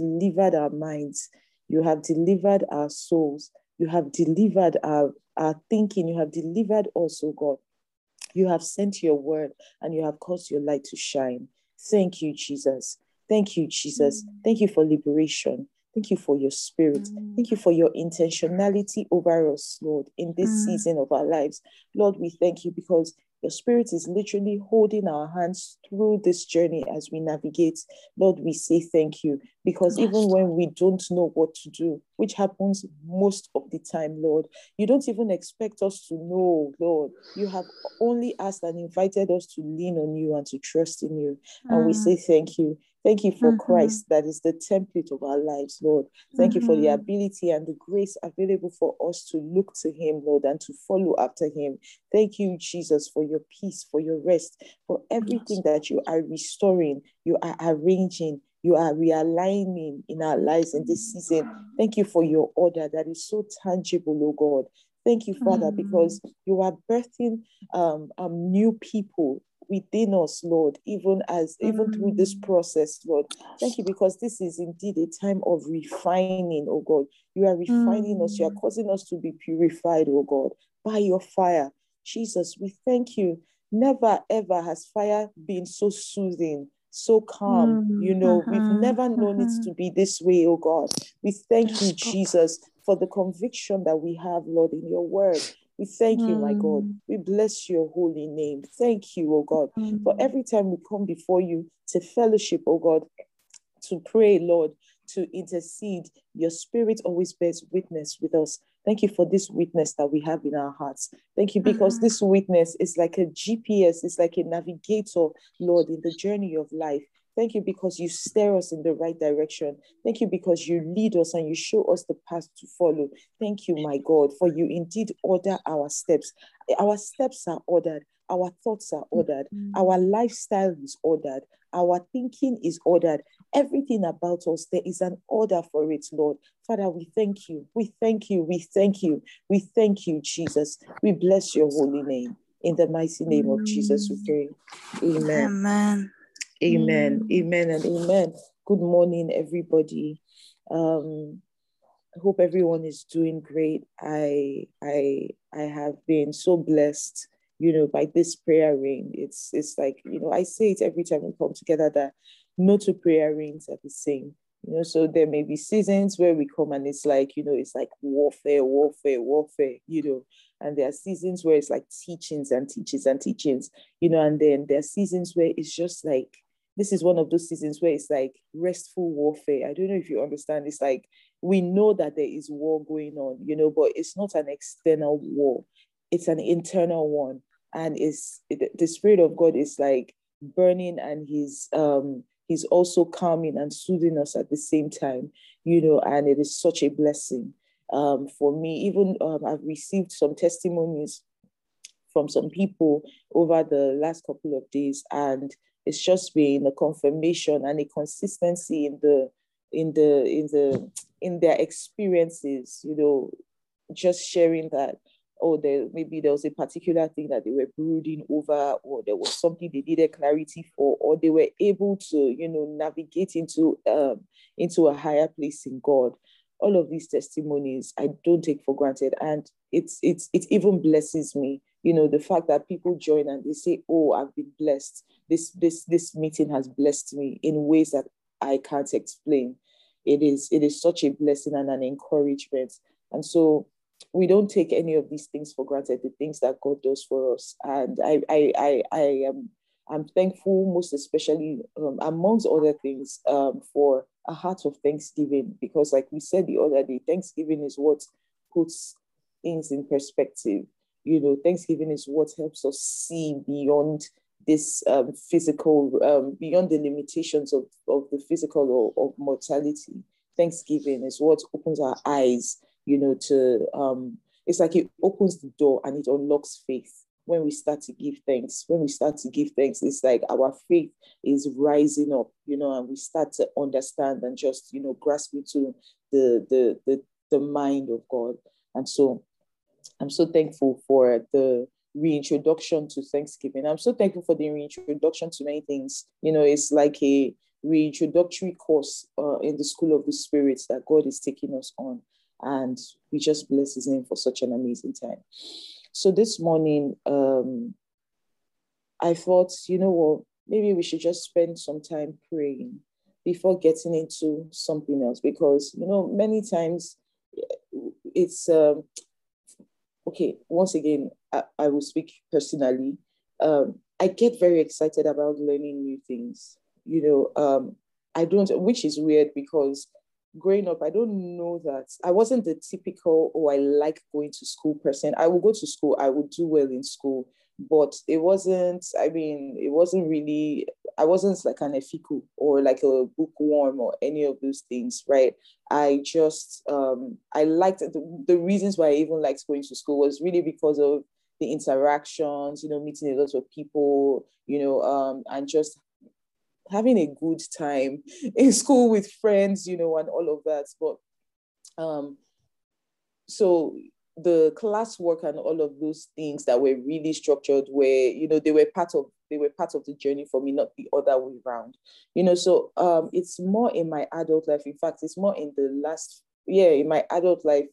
delivered our minds. You have delivered our souls. You have delivered our, our thinking. You have delivered us, oh God. You have sent your word and you have caused your light to shine. Thank you, Jesus. Thank you, Jesus. Thank you for liberation. Thank you for your spirit. Thank you for your intentionality over us, Lord, in this Mm. season of our lives. Lord, we thank you because your spirit is literally holding our hands through this journey as we navigate. Lord, we say thank you because Yes, even when we don't know what to do, which happens most of the time, Lord, you don't even expect us to know, Lord. You have only asked and invited us to lean on you and to trust in you. And we Mm. say thank you. Thank you for Mhm. Christ, that is the template of our lives, Lord. Thank you for the Mhm. ability and the grace available for us to look to Him, Lord, and to follow after Him. Thank you, Jesus, for your peace, for your rest, for everything that you are restoring, you are arranging, you are realigning in our lives in this season. Thank you for your order that is so tangible, oh God. Thank you, Father, Mm. because you are birthing um, um, new people within us, Lord, even as even through this Mm. process, Lord. Thank you because this is indeed a time of refining, oh God. You are refining us, you are Mm. causing us to be purified, oh God, by your fire. Jesus, we thank you. Never ever has fire been so soothing, so calm. Mm. You know, we've Mhm. never known it Mhm. to be this way, oh God. We thank you, Jesus, for the conviction that we have, Lord, in your word. We thank you, my God. Mm. We bless your holy name. Thank you, oh God, for Mm. every time we come before you to fellowship, oh God, to pray, Lord, to intercede. Your spirit always bears witness with us. Thank you for this witness that we have in our hearts. Thank you because Mhm. this witness is like a GPS, it's like a navigator, Lord, in the journey of life. Thank you because you steer us in the right direction. Thank you because you lead us and you show us the path to follow. Thank you, my God, for you indeed order our steps. Our steps are ordered, our thoughts are ordered, Mm. our lifestyle is ordered, our thinking is ordered. Everything about us, there is an order for it, Lord. Father, we thank you. We thank you. We thank you. We thank you, Jesus. We bless your holy name. In the mighty name of Jesus, we pray. Amen. Amen. Amen. Mm. Amen and amen. Good morning, everybody. Um, I hope everyone is doing great. I I I have been so blessed, you know, by this prayer ring. It's it's like, you know, I say it every time we come together that no two prayer rings are the same. You know, so there may be seasons where we come and it's like, you know, it's like warfare, warfare, warfare, you know, and there are seasons where it's like teachings and teachings and teachings, you know, and then there are seasons where it's just like this is one of those seasons where it's like restful warfare. I don't know if you understand. It's like we know that there is war going on, you know, but it's not an external war, it's an internal one. And it's it, the spirit of God is like burning and he's um he's also calming and soothing us at the same time, you know, and it is such a blessing um for me. Even um, I've received some testimonies from some people over the last couple of days and it's just been a confirmation and a consistency in the in the in the in their experiences you know just sharing that oh there maybe there was a particular thing that they were brooding over or there was something they needed clarity for or they were able to you know navigate into um into a higher place in god. All of these testimonies i don't take for granted and it's it's it even blesses me you know the fact that people join and they say oh i've been blessed. This this this meeting has blessed me in ways that i can't explain. It is it is such a blessing and an encouragement. And so we don't take any of these things for granted the things that god does for us. And i i i, I am i'm thankful most especially um, amongst other things um, for a heart of thanksgiving. Because like we said the other day thanksgiving is what puts things in perspective you know thanksgiving is what helps us see beyond this um, physical um, beyond the limitations of, of the physical or of mortality. Thanksgiving is what opens our eyes you know to um, it's like it opens the door and it unlocks faith. When we start to give thanks when we start to give thanks it's like our faith is rising up you know and we start to understand and just you know grasp into the the the, the mind of god. And so I'm so thankful for the reintroduction to Thanksgiving. I'm so thankful for the reintroduction to many things. You know, it's like a reintroductory course uh, in the School of the Spirits that God is taking us on. And we just bless his name for such an amazing time. So this morning, um, I thought, you know what, maybe we should just spend some time praying before getting into something else because, you know, many times it's, um, okay, once again, I, I will speak personally. Um, I get very excited about learning new things. You know, um, I don't, which is weird because growing up, I don't know that I wasn't the typical, oh, I like going to school person. I would go to school, I would do well in school, but it wasn't, I mean, it wasn't really, I wasn't like an efiko or like a bookworm or any of those things, right? I just, um, I liked the, the reasons why I even liked going to school was really because of the interactions, you know, meeting a lot of people, you know, um, and just having a good time in school with friends, you know, and all of that. But um, so the classwork and all of those things that were really structured were, you know, they were part of they were part of the journey for me, not the other way around. You know, so um, it's more in my adult life. In fact, it's more in the last yeah, in my adult life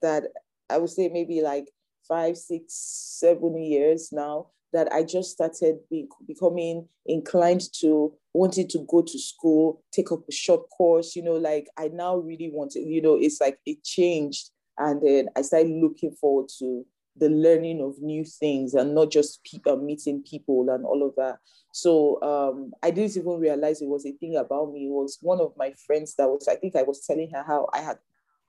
that I would say maybe like five, six, seven years now that I just started be, becoming inclined to wanting to go to school, take up a short course, you know, like I now really want to, you know, it's like it changed. And then I started looking forward to the learning of new things and not just pe- uh, meeting people and all of that. So um, I didn't even realize it was a thing about me. It was one of my friends that was, I think I was telling her how I had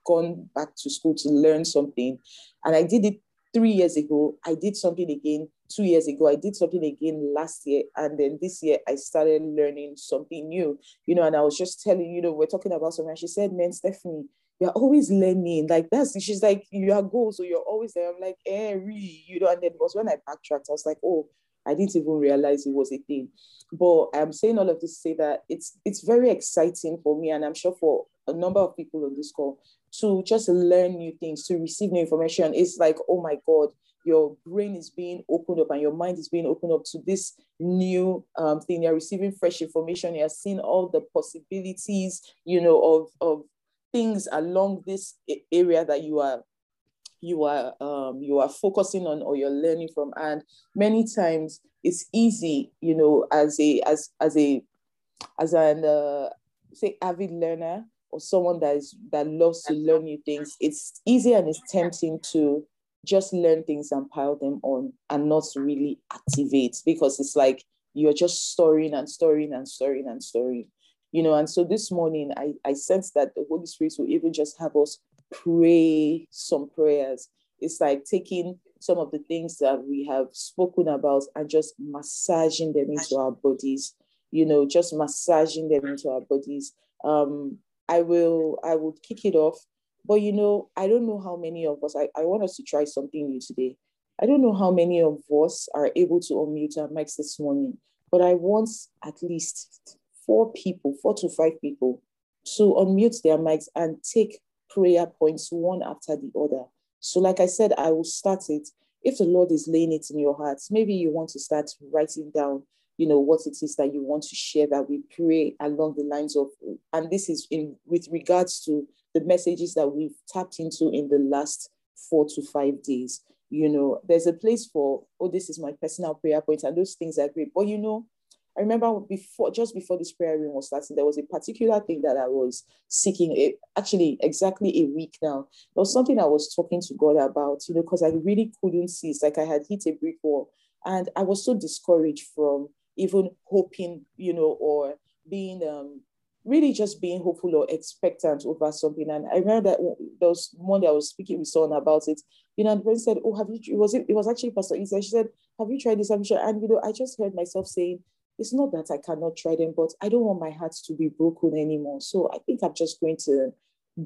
gone back to school to learn something. And I did it three years ago. I did something again two years ago. I did something again last year. And then this year I started learning something new, you know, and I was just telling, you know, we're talking about something. And she said, man, Stephanie, you're always learning. Like that's she's like, you are goals, so you're always there. I'm like, eh, really, you know, and then it was when I backtracked, I was like, oh, I didn't even realize it was a thing. But I'm saying all of this to say that it's it's very exciting for me, and I'm sure for a number of people on this call to just learn new things, to receive new information. It's like, oh my God, your brain is being opened up and your mind is being opened up to this new um, thing. You're receiving fresh information. You're seeing all the possibilities, you know, of, of things along this area that you are you are um, you are focusing on or you're learning from. And many times it's easy, you know, as a as as a as an uh, say avid learner or someone that is that loves to learn new things. It's easy and it's tempting to just learn things and pile them on and not really activate because it's like you're just storing and storing and storing and storing you know and so this morning i i sense that the holy spirit will even just have us pray some prayers it's like taking some of the things that we have spoken about and just massaging them into our bodies you know just massaging them into our bodies um i will i will kick it off but you know, I don't know how many of us, I, I want us to try something new today. I don't know how many of us are able to unmute our mics this morning, but I want at least four people, four to five people, to unmute their mics and take prayer points one after the other. So, like I said, I will start it. If the Lord is laying it in your hearts, maybe you want to start writing down, you know, what it is that you want to share that we pray along the lines of, and this is in with regards to the messages that we've tapped into in the last four to five days. You know, there's a place for, oh, this is my personal prayer point, and those things are great. But you know, I remember before, just before this prayer room was starting, there was a particular thing that I was seeking. It, actually, exactly a week now, there was something I was talking to God about. You know, because I really couldn't see. It's like I had hit a brick wall, and I was so discouraged from even hoping, you know, or being um, really just being hopeful or expectant over something. And I remember that there was one that I was speaking with someone about it, you know, and the person said, Oh, have you, it was, it was actually Pastor Isa. She said, Have you tried this? I'm sure. And, you know, I just heard myself saying, It's not that I cannot try them, but I don't want my heart to be broken anymore. So I think I'm just going to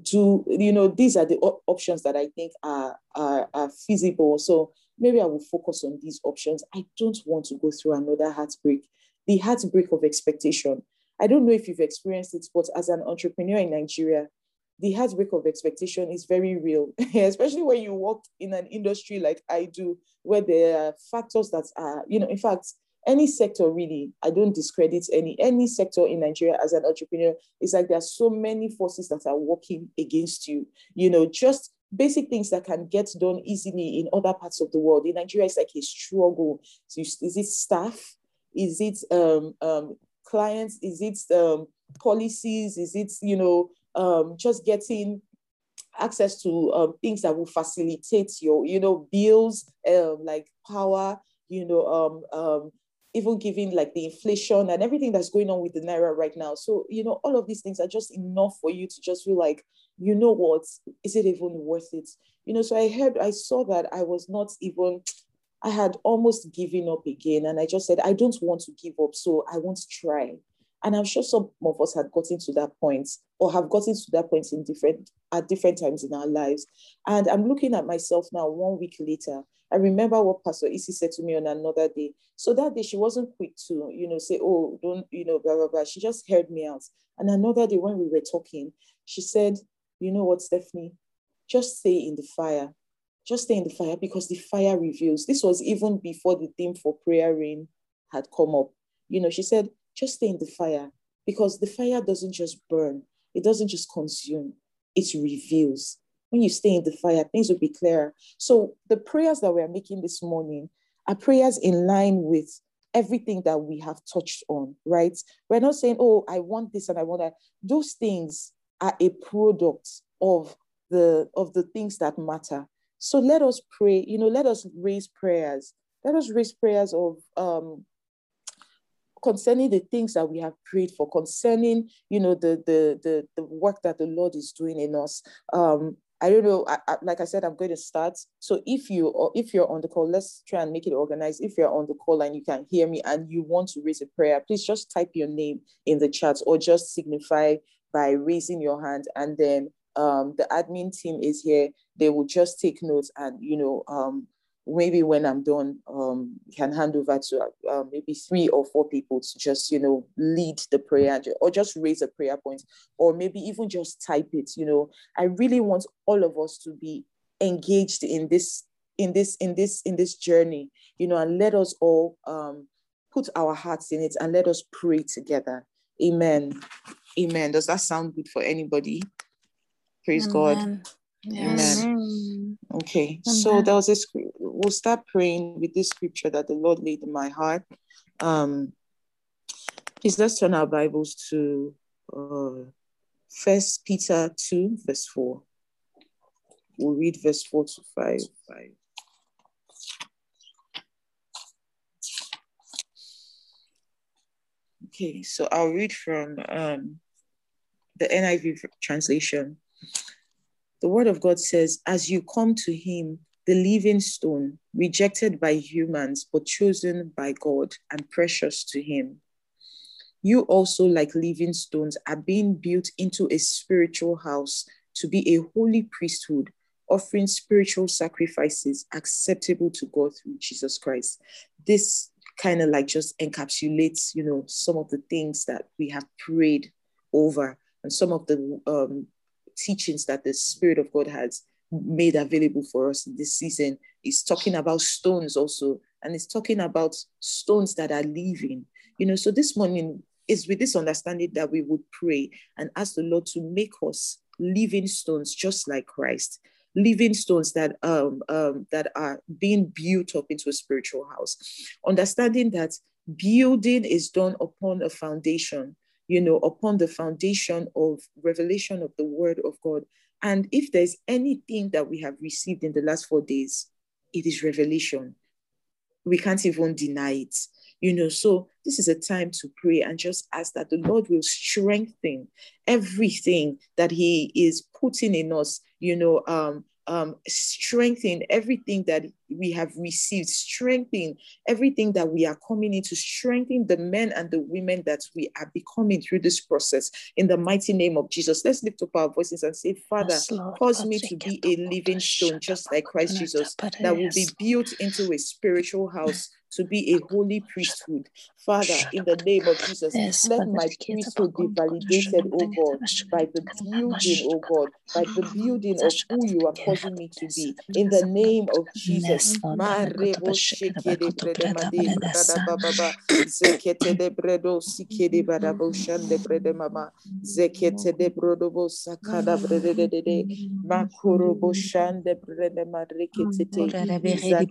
do, you know, these are the op- options that I think are, are, are feasible. So maybe I will focus on these options. I don't want to go through another heartbreak, the heartbreak of expectation I don't know if you've experienced it, but as an entrepreneur in Nigeria, the heartbreak of expectation is very real, especially when you work in an industry like I do, where there are factors that are, you know, in fact, any sector really i don't discredit any any sector in nigeria as an entrepreneur. It's like there are so many forces that are working against you. You know just basic things that can get done easily in other parts of the world. In nigeria it's like a struggle. So is it staff? Is it um, um, clients? Is it um, policies? Is it you know um, just getting access to um, things that will facilitate your, you know, bills um, like power, you know, um, um, even giving like the inflation and everything that's going on with the naira right now. So, you know, all of these things are just enough for you to just feel like, you know what, is it even worth it? You know, so I heard, I saw that I was not even, I had almost given up again. And I just said, I don't want to give up. So I want to try. And I'm sure some of us had gotten to that point or have gotten to that point in different at different times in our lives. And I'm looking at myself now one week later. I remember what Pastor Isi said to me on another day. So that day she wasn't quick to, you know, say, oh, don't, you know, blah, blah, blah. She just heard me out. And another day when we were talking, she said, you know what, Stephanie, just stay in the fire. Just stay in the fire because the fire reveals. This was even before the theme for prayer rain had come up. You know, she said, just stay in the fire because the fire doesn't just burn, it doesn't just consume, it reveals. When you stay in the fire, things will be clearer. So the prayers that we're making this morning are prayers in line with everything that we have touched on, right? We're not saying, oh, I want this and I want that. Those things are a product of the of the things that matter. So let us pray, you know, let us raise prayers. Let us raise prayers of um, concerning the things that we have prayed for, concerning, you know, the the the, the work that the Lord is doing in us. Um, I don't know. I, I, like I said, I'm going to start. So if you or if you're on the call, let's try and make it organized. If you're on the call and you can hear me and you want to raise a prayer, please just type your name in the chat or just signify by raising your hand, and then um, the admin team is here. They will just take notes and you know um, maybe when I'm done, um, can hand over to uh, maybe three or four people to just, you know, lead the prayer or just raise a prayer point, or maybe even just type it. You know, I really want all of us to be engaged in this, in this, in this, in this journey. You know, and let us all um, put our hearts in it and let us pray together. Amen. Amen. Does that sound good for anybody? Praise Amen. God. Yes. Amen. Okay, Amen. so there was a we'll start praying with this scripture that the Lord laid in my heart. Um, please let's turn our Bibles to uh, First Peter 2, verse 4. We'll read verse 4 to 5. 5. Okay, so I'll read from um, the NIV translation. The word of God says, As you come to him, the living stone, rejected by humans, but chosen by God and precious to him. You also, like living stones, are being built into a spiritual house to be a holy priesthood, offering spiritual sacrifices acceptable to God through Jesus Christ. This kind of like just encapsulates, you know, some of the things that we have prayed over and some of the um, teachings that the Spirit of God has made available for us this season is talking about stones also, and it's talking about stones that are living. You know, so this morning is with this understanding that we would pray and ask the Lord to make us living stones just like Christ living stones that um, um, that are being built up into a spiritual house understanding that building is done upon a foundation you know, upon the foundation of revelation of the word of God. And if there's anything that we have received in the last four days, it is revelation. We can't even deny it. You know, so this is a time to pray and just ask that the Lord will strengthen everything that He is putting in us, you know, um, um, strengthen everything that we have received, strengthen everything that we are coming into, strengthen the men and the women that we are becoming through this process in the mighty name of Jesus. Let's lift up our voices and say, Father, yes, cause me to be a living stone, just like Christ Jesus, that will be built into a spiritual house to be a holy priesthood. Father, in the name of Jesus, let my priesthood be validated, oh God, by the building, oh God, by the building of who you are causing me to be. In the name of Jesus.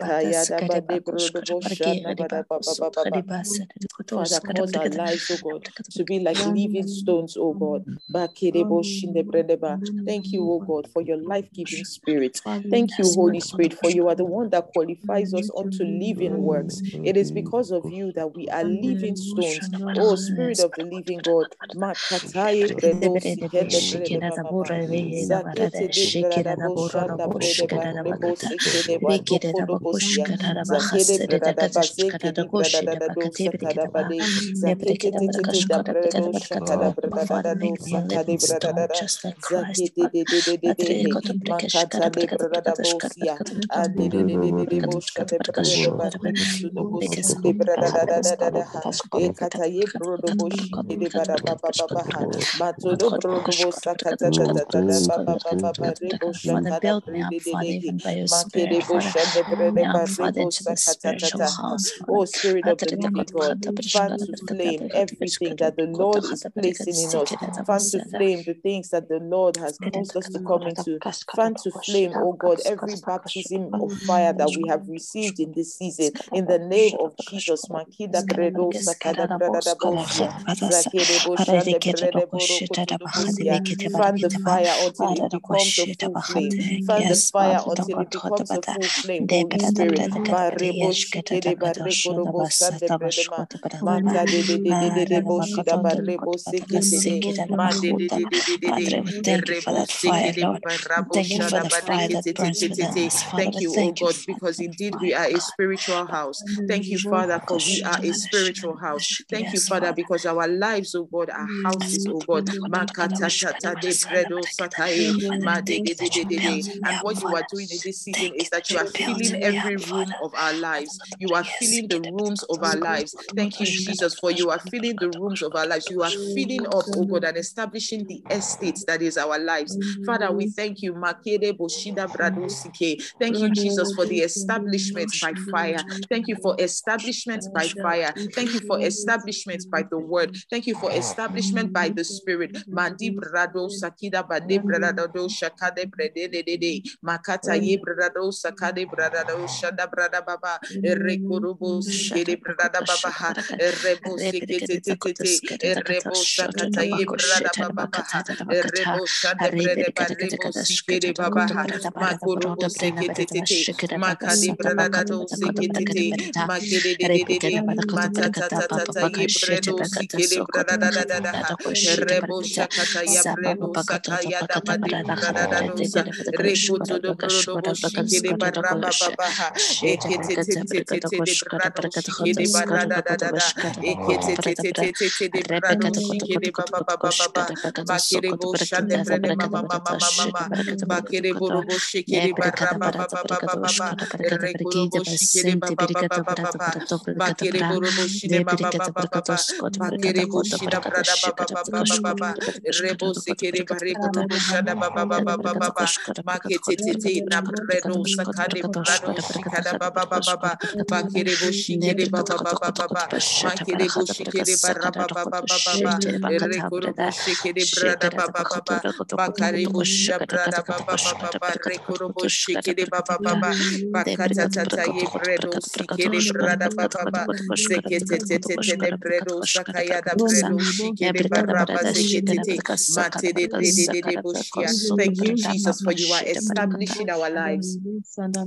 Zakaya da bade brodo boshanda bada baba baba. Father, cause our lives, oh God, to be like living stones, oh God. Thank you, oh God, for your life giving spirit. Thank you, Holy Spirit, for you are the one that qualifies us unto living works. It is because of you that we are living stones. Oh, Spirit of the living God. Just like Christ. Father, build me up, Father, even by your spirit, Father, build me up, Father, into the spiritual Oh, Spirit of the living God, fan to flame everything that the Lord is placing in us. Fan to flame the things that the Lord has caused us to come into. Fan to flame, oh God, every baptism of fire that we have received in this season. In the name of Jesus, Makida Bredo Sakada Bradabosia, Zakede Boshande Fan the fire until it becomes a full flame. Fan the fire until it becomes a full flame. Holy Spirit, Barebo Shikede Bareko Robo Sande Bredema, Maka de de de de de Boshida Barebo Sekete, Mande de de de de de Thank you for that fire, Lord. Thank you for the fire that burns within us, Thank you, oh God, because indeed we are a spiritual house. Thank you, Father, for we are a spiritual house. Thank you, Father, because our lives, oh God, are houses, oh God. And what you are doing in this season is that you are filling every room of our lives. You are filling the rooms of our lives. Thank you, Jesus, for you are filling the rooms of our lives. You are filling up, oh God, and establishing the estates that is our lives. Father, we thank you. Thank you, Jesus, for the establishment by fire. Thank you for establishment by fire. Thank you for establishment by the word. Thank you for establishment by the spirit. Brado sakida bade brado brede de de makata ye brado sakade brado shada brada baba rekurubo sikede brada baba ha rebo sikete tete rebo sakata ye brada baba ha rebo shade brede barebo sikede baba ha makurubo sikete tete makade brada do sikete tete makede de de de mata tata tata ye bredo sikede brada da da da da ha rebo shakata ya bredo sakaya da bade brada do sa rekuto do brodo shikede baraba baba ha ekete tete baba baba baba baba baba baba brada baba baba baba baba baba baba baba tata ye bredo brada baba baba tete tete bredo sakaya da bredo thank you Jesus for you are establishing our lives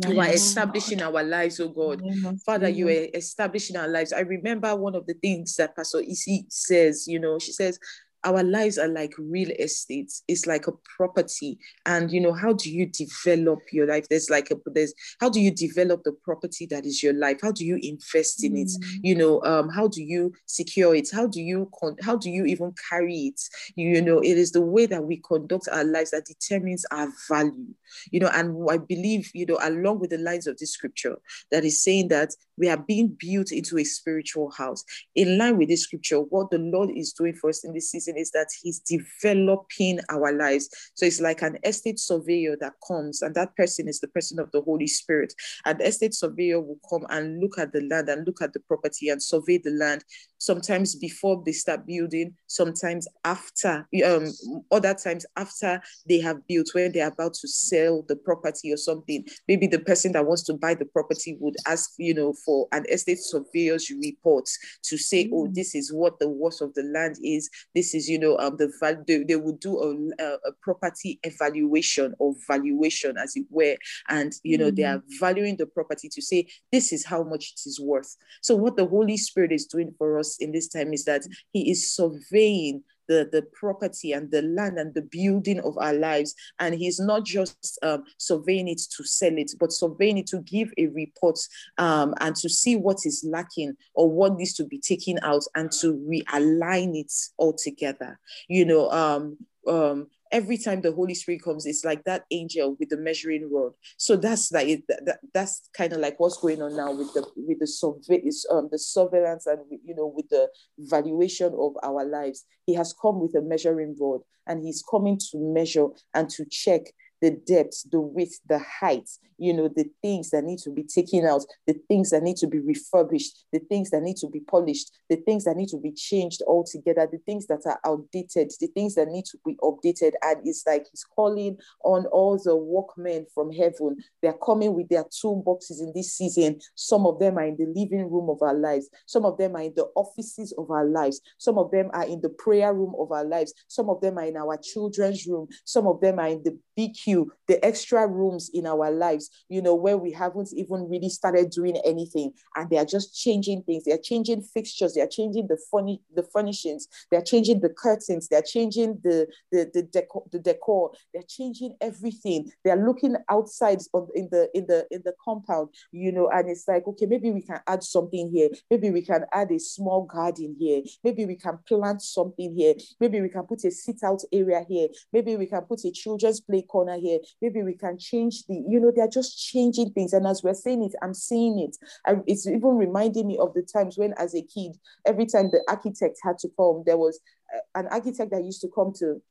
you are establishing our lives oh God Father you mm-hmm. are establishing our lives. I remember one of the things that Pastor Isi says you know she says our lives are like real estate it's like a property. And you know how do you develop your life? There's like a there's how do you develop the property that is your life? How do you invest in it? You know um how do you secure it? How do you con- how do you even carry it? You, you know it is the way that we conduct our lives that determines our value. You know and i believe you know along with the lines of this scripture that is saying that we are being built into a spiritual house. In line with this scripture, what the Lord is doing for us in this season is that He's developing our lives. So it's like an estate surveyor that comes, and that person is the person of the Holy Spirit. And the estate surveyor will come and look at the land and look at the property and survey the land sometimes before they start building, sometimes after, um, other times after they have built, when they're about to sell the property or something. Maybe the person that wants to buy the property would ask, you know, for an estate surveyor's report to say, oh, mm. oh, this is what the worth of the land is. This is, you know, um, the value. They, they would do a, a, property evaluation or valuation, as it were, and you know, mm. they are valuing the property to say this is how much it is worth. So what the Holy Spirit is doing for us in this time is that He is surveying the, the property and the land and the building of our lives. And he's not just um, surveying it to sell it, but surveying it to give a report um, and to see what is lacking or what needs to be taken out and to realign it all together. You know, um, um, every time the Holy Spirit comes, it's like that angel with the measuring rod. So that's like that, that's kind of like what's going on now with the with the survey, um, the surveillance and you know with the valuation of our lives. He has come with a measuring rod, and he's coming to measure and to check the depth, the width, the height, you know, the things that need to be taken out, the things that need to be refurbished, the things that need to be polished, the things that need to be changed altogether, the things that are outdated, the things that need to be updated. And it's like he's calling on all the workmen from heaven. They're coming with their toolboxes in this season. Some of them are in the living room of our lives, some of them are in the offices of our lives, some of them are in the prayer room of our lives, some of them are in our children's room, some of them are in the BQ, the extra rooms in our lives, you know, where we haven't even really started doing anything. And they are just changing things. They are changing fixtures, they are changing the funny the furnishings, they're changing the curtains, they're changing the the, the decor, the decor, they're changing everything. They're looking outside in the in the in the compound, you know, and it's like, okay, maybe we can add something here, maybe we can add a small garden here, maybe we can plant something here, maybe we can put a sit-out area here, maybe we can put a children's play corner here. Maybe we can change the, you know, they're just changing things. And as we're saying it, I'm seeing it. I, it's even reminding me of the times when, as a kid, every time the architect had to come, there was uh, an architect that used to come to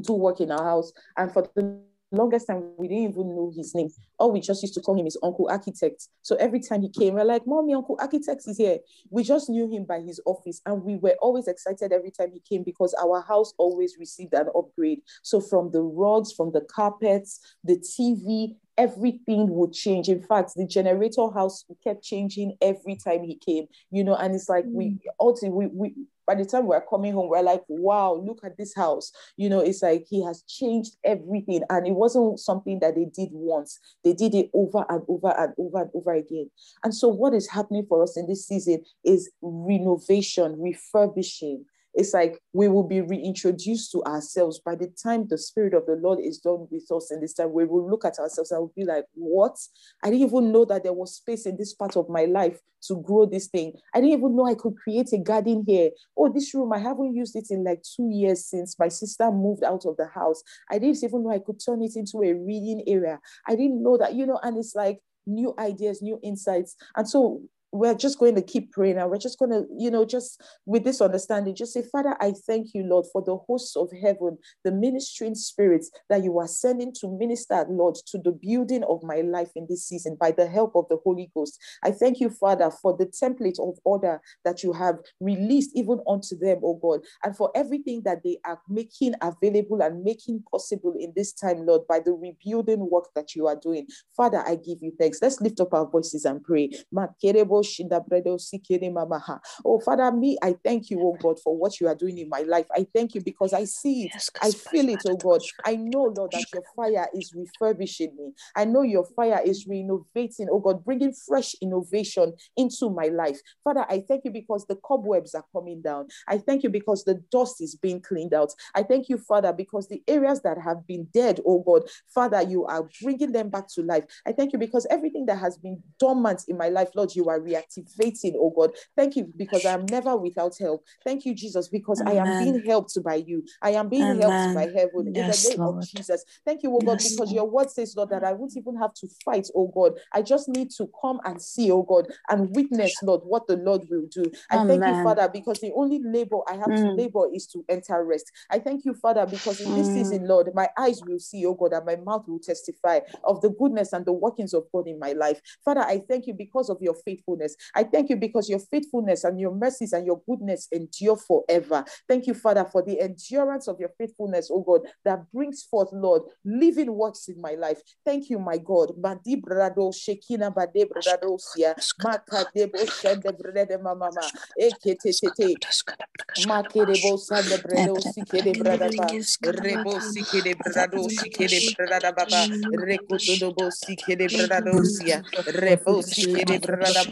do work in our house. And for the longest time we didn't even know his name. All we just used to call him is Uncle Architect. So every time he came, we're like, Mommy, Uncle Architect is here. We just knew him by his office. And we were always excited every time he came because our house always received an upgrade. So from the rugs, from the carpets, the TV, everything would change. In fact, the generator house kept changing every time he came, you know, and it's like mm. we ultimately we, we by the time we're coming home, we're like, wow, look at this house. You know, it's like he has changed everything. And it wasn't something that they did once, they did it over and over and over and over again. And so, what is happening for us in this season is renovation, refurbishing, it's like we will be reintroduced to ourselves by the time the Spirit of the Lord is done with us in this time. We will look at ourselves and we'll be like, What? I didn't even know that there was space in this part of my life to grow this thing. I didn't even know I could create a garden here. Oh, this room, I haven't used it in like two years since my sister moved out of the house. I didn't even know I could turn it into a reading area. I didn't know that, you know, and it's like, new ideas, new insights. And so we're just going to keep praying and we're just going to, you know, just with this understanding, just say, Father, I thank you, Lord, for the hosts of heaven, the ministering spirits that you are sending to minister, Lord, to the building of my life in this season by the help of the Holy Ghost. I thank you, Father, for the template of order that you have released even unto them, oh God, and for everything that they are making available and making possible in this time, Lord, by the rebuilding work that you are doing. Father, I give you thanks. Let's lift up our voices and pray. Oh, Father, me, I thank you, oh God, for what you are doing in my life. I thank you because I see it. I feel it, oh God. I know, Lord, that your fire is refurbishing me. I know your fire is renovating, oh God, bringing fresh innovation into my life. Father, I thank you because the cobwebs are coming down. I thank you because the dust is being cleaned out. I thank you, Father, because the areas that have been dead, oh God, Father, you are bringing them back to life. I thank you because everything that has been dormant in my life, Lord, you are reactivating, oh God. Thank you because I am never without help. Thank you, Jesus, because Amen. I am being helped by you. I am being Amen. helped by heaven yes, in the name Lord. of Jesus. Thank you, oh God, yes, because Lord. your word says, Lord, that I won't even have to fight, oh God. I just need to come and see, oh God, and witness, Lord, what the Lord will do. I Amen. thank you, Father, because the only labor I have mm. to labor is to enter rest. I thank you, Father, because in this mm. season, Lord, my eyes will see, oh God, and my mouth will testify of the goodness and the workings of God in my life. Father, I thank you because of your faithfulness. I thank you because your faithfulness and your mercies and your goodness endure forever. Thank you, Father, for the endurance of your faithfulness, oh God, that brings forth, Lord, living works in my life. Thank you, my God. Shekina Makerebo sande bredo sikede brada rebo sikede brado sikede brada baba sikede brado rebo sikede brada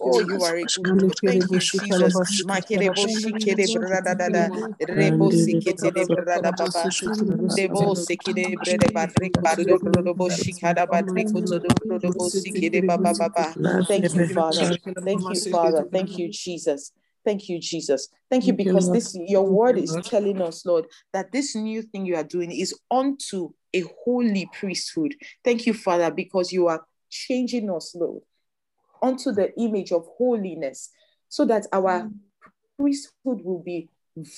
oh you are a good God thank you Jesus. Makerebo sikede brada dada rebo sikede brada baba debo sikede brada ba rekoto dobo shikada ba rekoto dobo baba baba thank you father. Thank you father. Thank you Jesus. Thank you, Jesus. Thank you because this your word is telling us, Lord, that this new thing you are doing is unto a holy priesthood. Thank you, Father, because you are changing us, Lord, onto the image of holiness, so that our mm. priesthood will be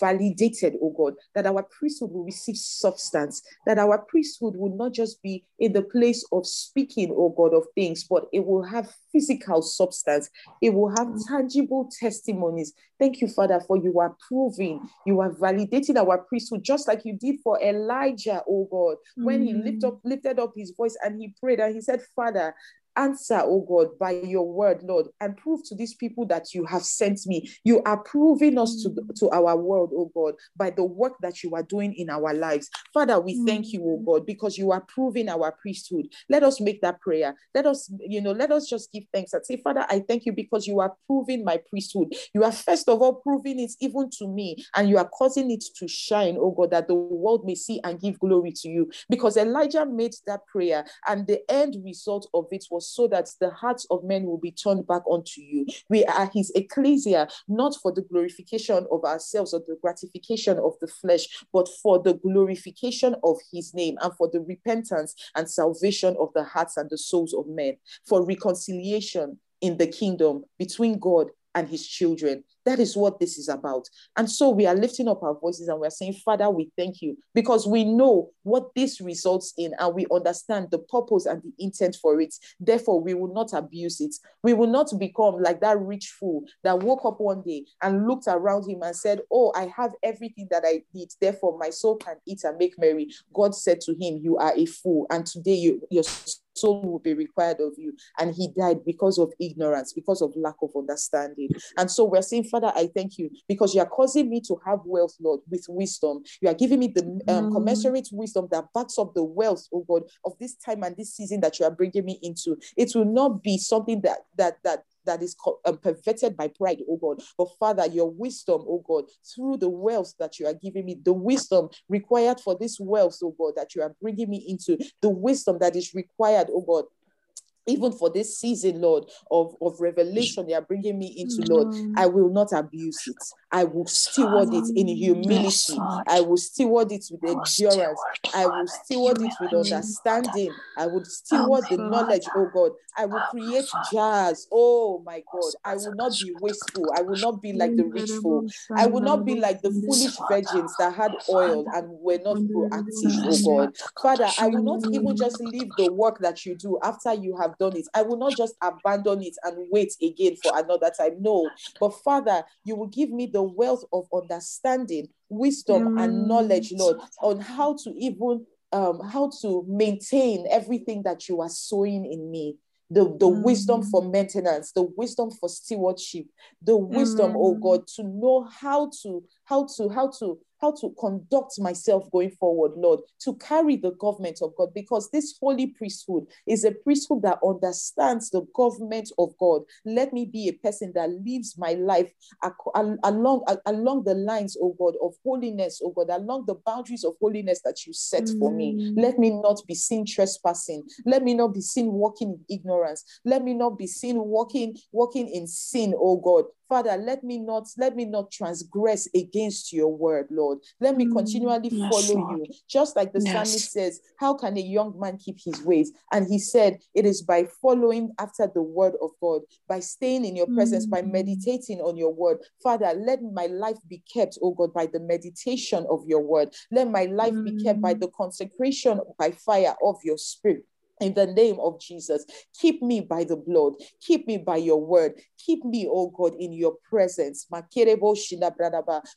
validated, oh God, that our priesthood will receive substance, that our priesthood will not just be in the place of speaking, oh God, of things, but it will have physical substance, it will have tangible testimonies. Thank you, Father, for you are proving, you are validating our priesthood, just like you did for Elijah, oh God, when he lifted up, lifted up his voice and he prayed and he said, Father, answer, oh God, by your word, Lord, and prove to these people that you have sent me. You are proving us to, mm. to our world, oh God, by the work that you are doing in our lives. Father, we thank you, oh mm. God, because you are proving our priesthood. Let us make that prayer. Let us, you know, let us just give thanks and say, Father, I thank you because you are proving my priesthood. You are first of all proving it even to me, and you are causing it to shine, oh God, that the world may see and give glory to you. Because Elijah made that prayer, and the end result of it was so that the hearts of men will be turned back unto you. We are his ecclesia, not for the glorification of ourselves or the gratification of the flesh, but for the glorification of his name and for the repentance and salvation of the hearts and the souls of men, for reconciliation in the kingdom between God and his children. That is what this is about. And so we are lifting up our voices and we're saying, Father, we thank you because we know what this results in and we understand the purpose and the intent for it. Therefore, we will not abuse it. We will not become like that rich fool that woke up one day and looked around him and said, Oh, I have everything that I need. Therefore, my soul can eat and make merry. God said to him, You are a fool. And today you, your soul will be required of you. And he died because of ignorance, because of lack of understanding. And so we're saying, Father, I thank you because you are causing me to have wealth, Lord, with wisdom. You are giving me the um, mm. commensurate wisdom that backs up the wealth, oh God, of this time and this season that you are bringing me into. It will not be something that that that that is um, perverted by pride, oh God. But Father, your wisdom, oh God, through the wealth that you are giving me, the wisdom required for this wealth, oh God, that you are bringing me into, the wisdom that is required, oh God, even for this season, Lord, of, of revelation you are bringing me into, Lord, mm. I will not abuse it. I will steward it in humility. I will steward it with endurance. I will steward it with understanding. I will steward the knowledge, oh God. I will create jars. Oh my God. I will not be wasteful. I will not be like the rich fool. I will not be like the foolish virgins that had oil and were not proactive, oh God. Father, I will not even just leave the work that you do after you have done it. I will not just abandon it and wait again for another time. No. But Father, you will give me the wealth of understanding, wisdom, mm. and knowledge, Lord, on how to even um, how to maintain everything that you are sowing in me the, the mm. wisdom for maintenance, the wisdom for stewardship, the wisdom, mm. oh God, to know how to, how to, how to how to conduct myself going forward, Lord, to carry the government of God, because this holy priesthood is a priesthood that understands the government of God. Let me be a person that lives my life along, along the lines, oh God, of holiness, oh God, along the boundaries of holiness that you set for me. Mm. Let me not be seen trespassing. Let me not be seen walking in ignorance. Let me not be seen walking, walking in sin, oh God. Father, let me not let me not transgress against your word, Lord. Let me mm, continually yes, follow Lord. you. Just like the yes. psalmist says, How can a young man keep his ways? And he said, It is by following after the word of God, by staying in your presence, mm. by meditating on your word. Father, let my life be kept, oh God, by the meditation of your word. Let my life mm. be kept by mm. the consecration by fire of your spirit in the name of Jesus. Keep me by the blood. Keep me by your word. Keep me, oh God, in your presence.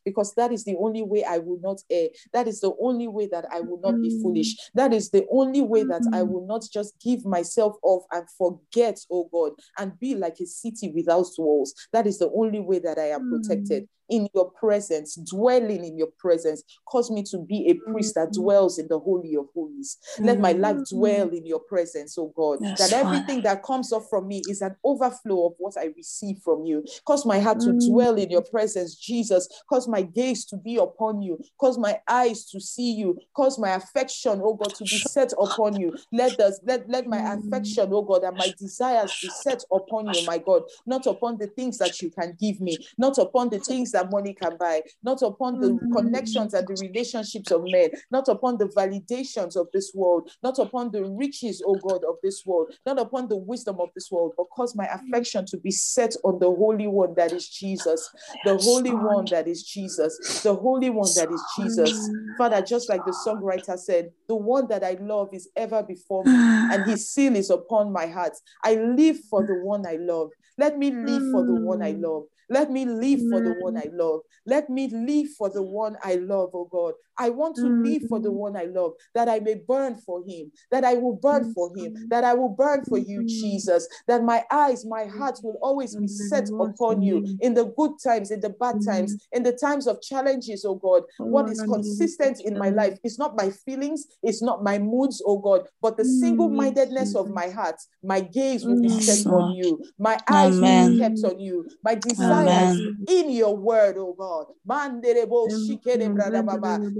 Because that is the only way I will not err. That is the only way that I will not be foolish. Mm. That is the only way that I mm. will not just give myself off and forget, oh God, and be like a city without walls. That is the only way that I am protected in your presence, dwelling in your presence. Cause me to be a priest that mm-hmm. dwells in the Holy of Holies. Let my life mm-hmm. dwell in your presence, oh God. That everything that comes off from me is an overflow of what I receive from you. Cause my heart to mm. dwell in your presence, Jesus. Cause my gaze to be upon you. Cause my eyes to see you. Cause my affection, oh God, to be set upon you. Let us let, let my mm. affection, oh God, and my desires be set upon you, my God, not upon the things that you can give me, not upon the things that money can buy, not upon the mm-hmm. connections and the relationships of men, not upon the validations of this world, not upon the riches, oh God, of this world, not upon the wisdom of this world, but cause my affection to be set on the Holy One that is Jesus, the Holy One that is Jesus, the Holy One that is Jesus. Father, just like the songwriter said, the one that I love is ever before me, and his seal is upon my heart. I live for the one I love. Let me live for the one I love. Let me live for the one I love. Let me live for the one I love, oh God. I want to live for the mm. one I love, that I may burn for him, that I will burn for him, that I will burn for you, Jesus, that my eyes, my heart will always be set upon you in the good times, in the bad times, in the times of challenges, oh God. What is consistent in my life is not my feelings, it's not my moods, oh God, but the single mindedness of my heart. My gaze will be set on you, my eyes will be kept on you, my desires in your word, oh God.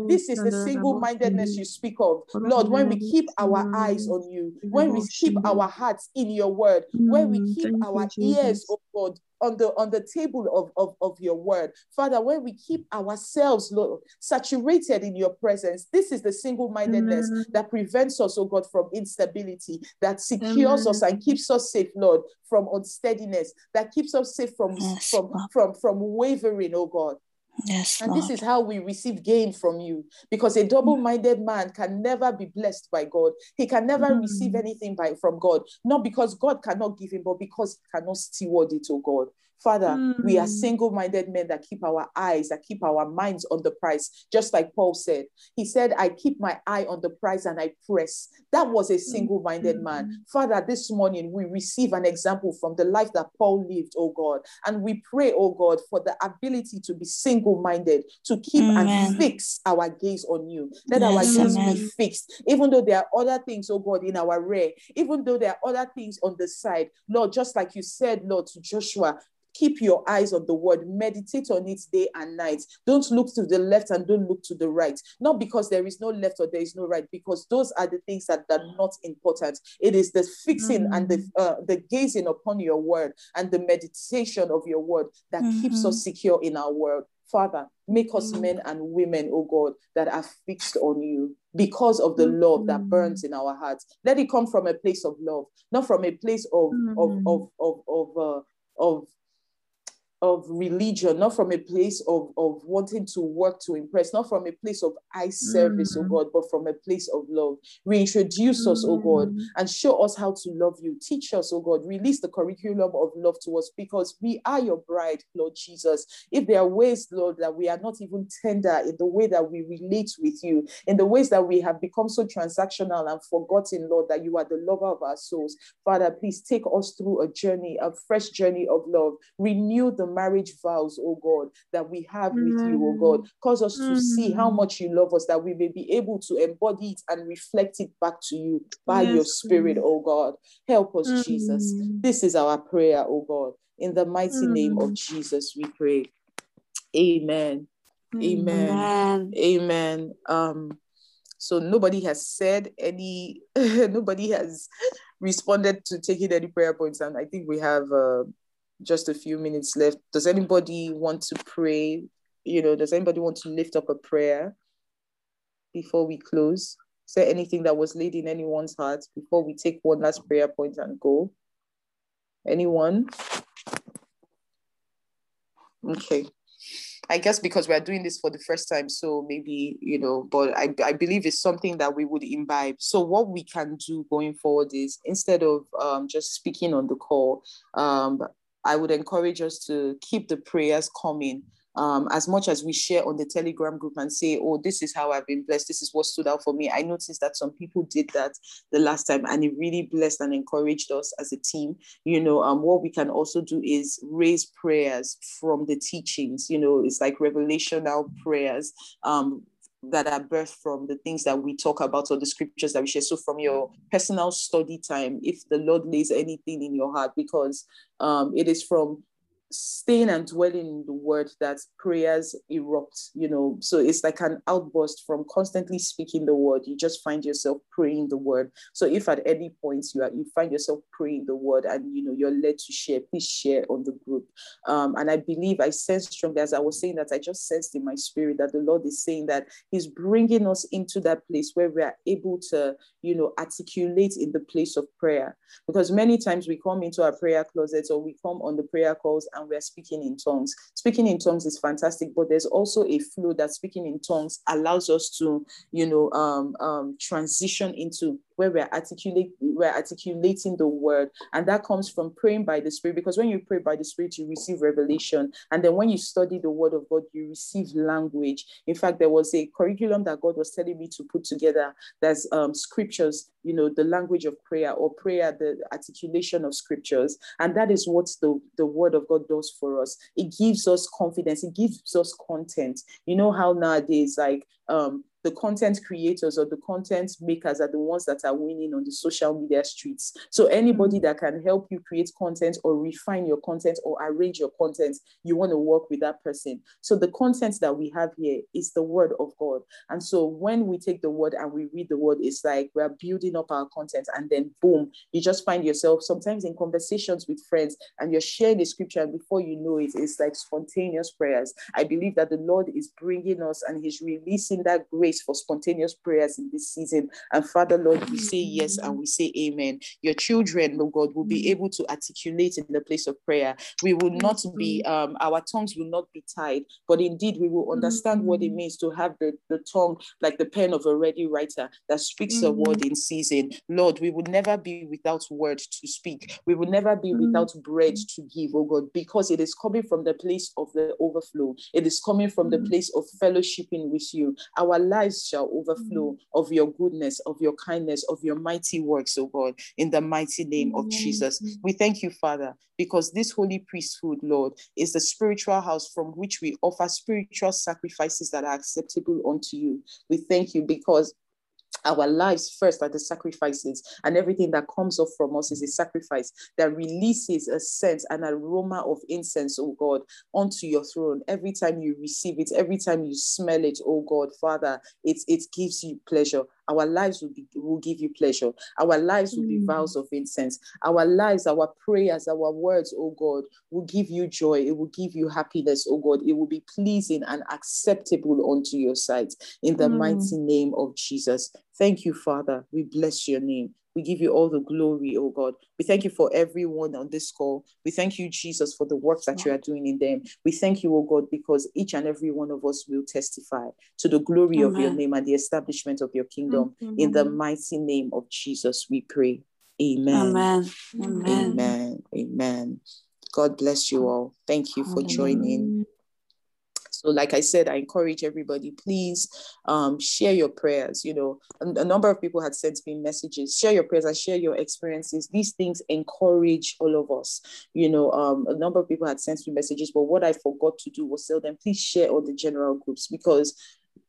This is the single mindedness you speak of. Lord, when we keep our eyes on you, when we keep our hearts in your word, when we mm, keep our ears, oh God, on the on the table of, of, of your word. Father, when we keep ourselves, Lord, saturated in your presence, this is the single-mindedness that prevents us, oh God, from instability, that secures us and keeps us safe, Lord, from unsteadiness, that keeps us safe from, yes. from, from, from wavering, oh God. Yes, and Lord. this is how we receive gain from you because a double-minded man can never be blessed by God. He can never mm. receive anything by from God, not because God cannot give him, but because he cannot steward it, oh God. Father, mm. we are hmm. single minded men that keep our eyes, that keep our minds on the prize, just like Paul said. He said, I keep my eye on the prize and I press. That was a single minded mm. man. Father, this morning we receive an example from the life that Paul lived, oh God. And we pray, oh God, for the ability to be single minded, to keep Amen. and fix our gaze on you. Let yes, our gaze Amen. be fixed, even though there are other things, oh God, in our rear, even though there are other things on the side. Lord, just like you said, Lord, to Joshua, Keep your eyes on the word, meditate on it day and night. Don't look to the left and don't look to the right. Not because there is no left or there is no right, because those are the things that are not important. It is the fixing mm-hmm. and the mm. uh, the gazing upon your word and the meditation of your word that mm-hmm. keeps us secure in our world. Father, make us mm-hmm. men and women, oh God, that are fixed on you because of the love that mm. burns in our hearts. Let it come from a place of love, not from a place of of of of of, uh, of of religion, not from a place of, of wanting to work to impress, not from a place of eye service, mm. oh God, but from a place of love. Reintroduce mm. us, oh God, mm. and show us how to love you. Teach us, oh God, release the curriculum of love to us because we are your bride, Lord Jesus. If there are ways, Lord, that we are not even tender in the way that we relate with you, in the ways that we have become so transactional and forgotten, Lord, that you are the lover of our souls, Father, please take us through a journey, a fresh journey of love. Renew the marriage vows, oh God, that we have with you, oh God. Mm. Cause us to see how mm. much you love us, that we may be able to embody it and reflect it back to you by yes, your spirit, oh God. Help us, mm. Jesus. This is our prayer, oh God. In the mighty mm. name of Jesus, we pray. Amen. Amen. Amen. Amen. Um, so nobody has said any, nobody has responded to taking any prayer points, and I think we have uh, just a few minutes left. Does anybody want to pray? You know, does anybody want to lift up a prayer before we close? There anything that was laid in anyone's heart before we take one last prayer point and go? Anyone? Okay. I guess because we're doing this for the first time, so maybe, you know, but I, I believe it's something that we would imbibe. So, what we can do going forward is instead of um, just speaking on the call, um, I would encourage us to keep the prayers coming um, as much as we share on the Telegram group and say, oh, this is how I've been blessed, this is what stood out for me. I noticed that some people did that the last time and it really blessed and encouraged us as a team. You know, um, what we can also do is raise prayers from the teachings, you know, it's like revelational prayers. Um, that are birthed from the things that we talk about or the scriptures that we share. So, from your personal study time, if the Lord lays anything in your heart, because um, it is from staying and dwelling in the word that prayers erupt, you know. So it's like an outburst from constantly speaking the word. You just find yourself praying the word. So if at any point you are you find yourself praying the word and you know you're led to share, please share on the group. Um, and I believe I sense strongly as I was saying that I just sensed in my spirit that the Lord is saying that He's bringing us into that place where we are able to, you know, articulate in the place of prayer. Because many times we come into our prayer closets or we come on the prayer calls and and we're speaking in tongues. Speaking in tongues is fantastic, but there's also a flow that speaking in tongues allows us to, you know, um, um, transition into where we're we're articulating the word. And that comes from praying by the spirit because when you pray by the spirit you receive revelation. And then when you study the word of god you receive language. In fact there was a curriculum that god was telling me to put together that's um, scriptures you know the language of prayer or prayer the articulation of scriptures. And that is what the, the word of god does for us. It gives us confidence. It gives us content. You know how nowadays like um the content creators or the content makers are the ones that are winning on the social media streets. So anybody that can help you create content or refine your content or arrange your content, you want to work with that person. So the content that we have here is the word of God. And so when we take the word and we read the word, it's like we're building up our content and then boom, you just find yourself sometimes in conversations with friends and you're sharing the scripture and before you know it, it's like spontaneous prayers. I believe that the Lord is bringing us and he's releasing that grace for spontaneous prayers in this season. And Father, Lord, we say yes and we say amen. Your children, Lord God, will be able to articulate in the place of prayer. We will not be, um, our tongues will not be tied, but indeed we will understand what it mm-hmm. means to have the, the tongue like the pen of a ready writer that speaks a word mm-hmm. in season. Lord, we will never be without word to speak. We will never be mm-hmm. without bread to give, oh God, because it is coming from the place of the overflow. It is coming from the place of fellowshipping with you. Our life lives shall overflow mm. of your goodness, of your kindness, of your mighty works, oh God, in the mighty name of Jesus. We thank you, Father, because this holy priesthood, Lord, is the spiritual house from which we offer spiritual sacrifices that are acceptable unto you. We thank you because our lives first are the sacrifices, and everything that comes off from us is a sacrifice that releases a sense, an aroma of incense, oh God, onto your throne. Every time you receive it, every time you smell it, oh God, Father, it, it gives you pleasure. Our lives will, be, will give you pleasure. Our lives will mm. be vows of incense. Our lives, our prayers, our words, oh God, will give you joy. It will give you happiness, oh God. It will be pleasing and acceptable unto your sight. In the mm. mighty name of Jesus. Thank you, Father. We bless your name. We give you all the glory, oh God. We thank you for everyone on this call. We thank you, Jesus, for the work that you are doing in them. We thank you, oh God, because each and every one of us will testify to the glory Amen. of your name and the establishment of your kingdom. Amen. In the mighty name of Jesus, we pray. Amen. Amen. Amen. Amen. Amen. God bless you all. Thank you for joining. So, like I said, I encourage everybody, please um, share your prayers. You know, a, a, number of people had sent me messages. Share your prayers and share your experiences. These things encourage all of us. You know, um, a number of people had sent me messages, but what I forgot to do was tell them, please share on the general groups because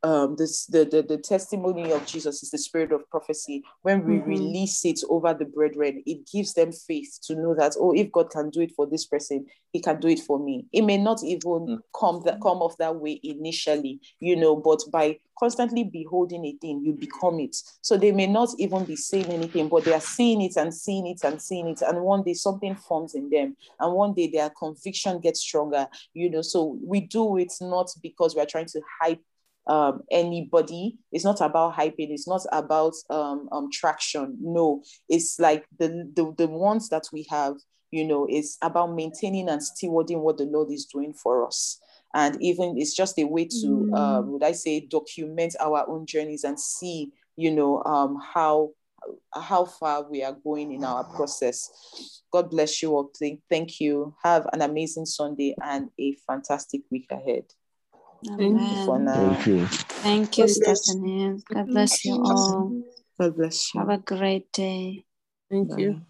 um, this, the, the, the testimony of Jesus is the spirit of prophecy. When we mm-hmm. release it over the brethren, it gives them faith to know that, oh, if God can do it for this person, he can do it for me. It may not even mm-hmm. come that come off that way initially, you know, but by constantly beholding a thing, you become it. So they may not even be saying anything, but they are seeing it and seeing it and seeing it. And one day something forms in them. And one day their conviction gets stronger, you know. So we do it not because we're trying to hype um, anybody. It's not about hyping. It's not about um, um, traction. No, it's like the, the the ones that we have. You know, it's about maintaining and stewarding what the Lord is doing for us. And even it's just a way to, mm. um, would I say, document our own journeys and see, you know, um, how how far we are going in our process. God bless you all. Thank you. Have an amazing Sunday and a fantastic week ahead. Amen. Thank you for now. Thank you. Thank you, Stephanie. God bless you all. God bless you. Have a great day. Thank Bye. you.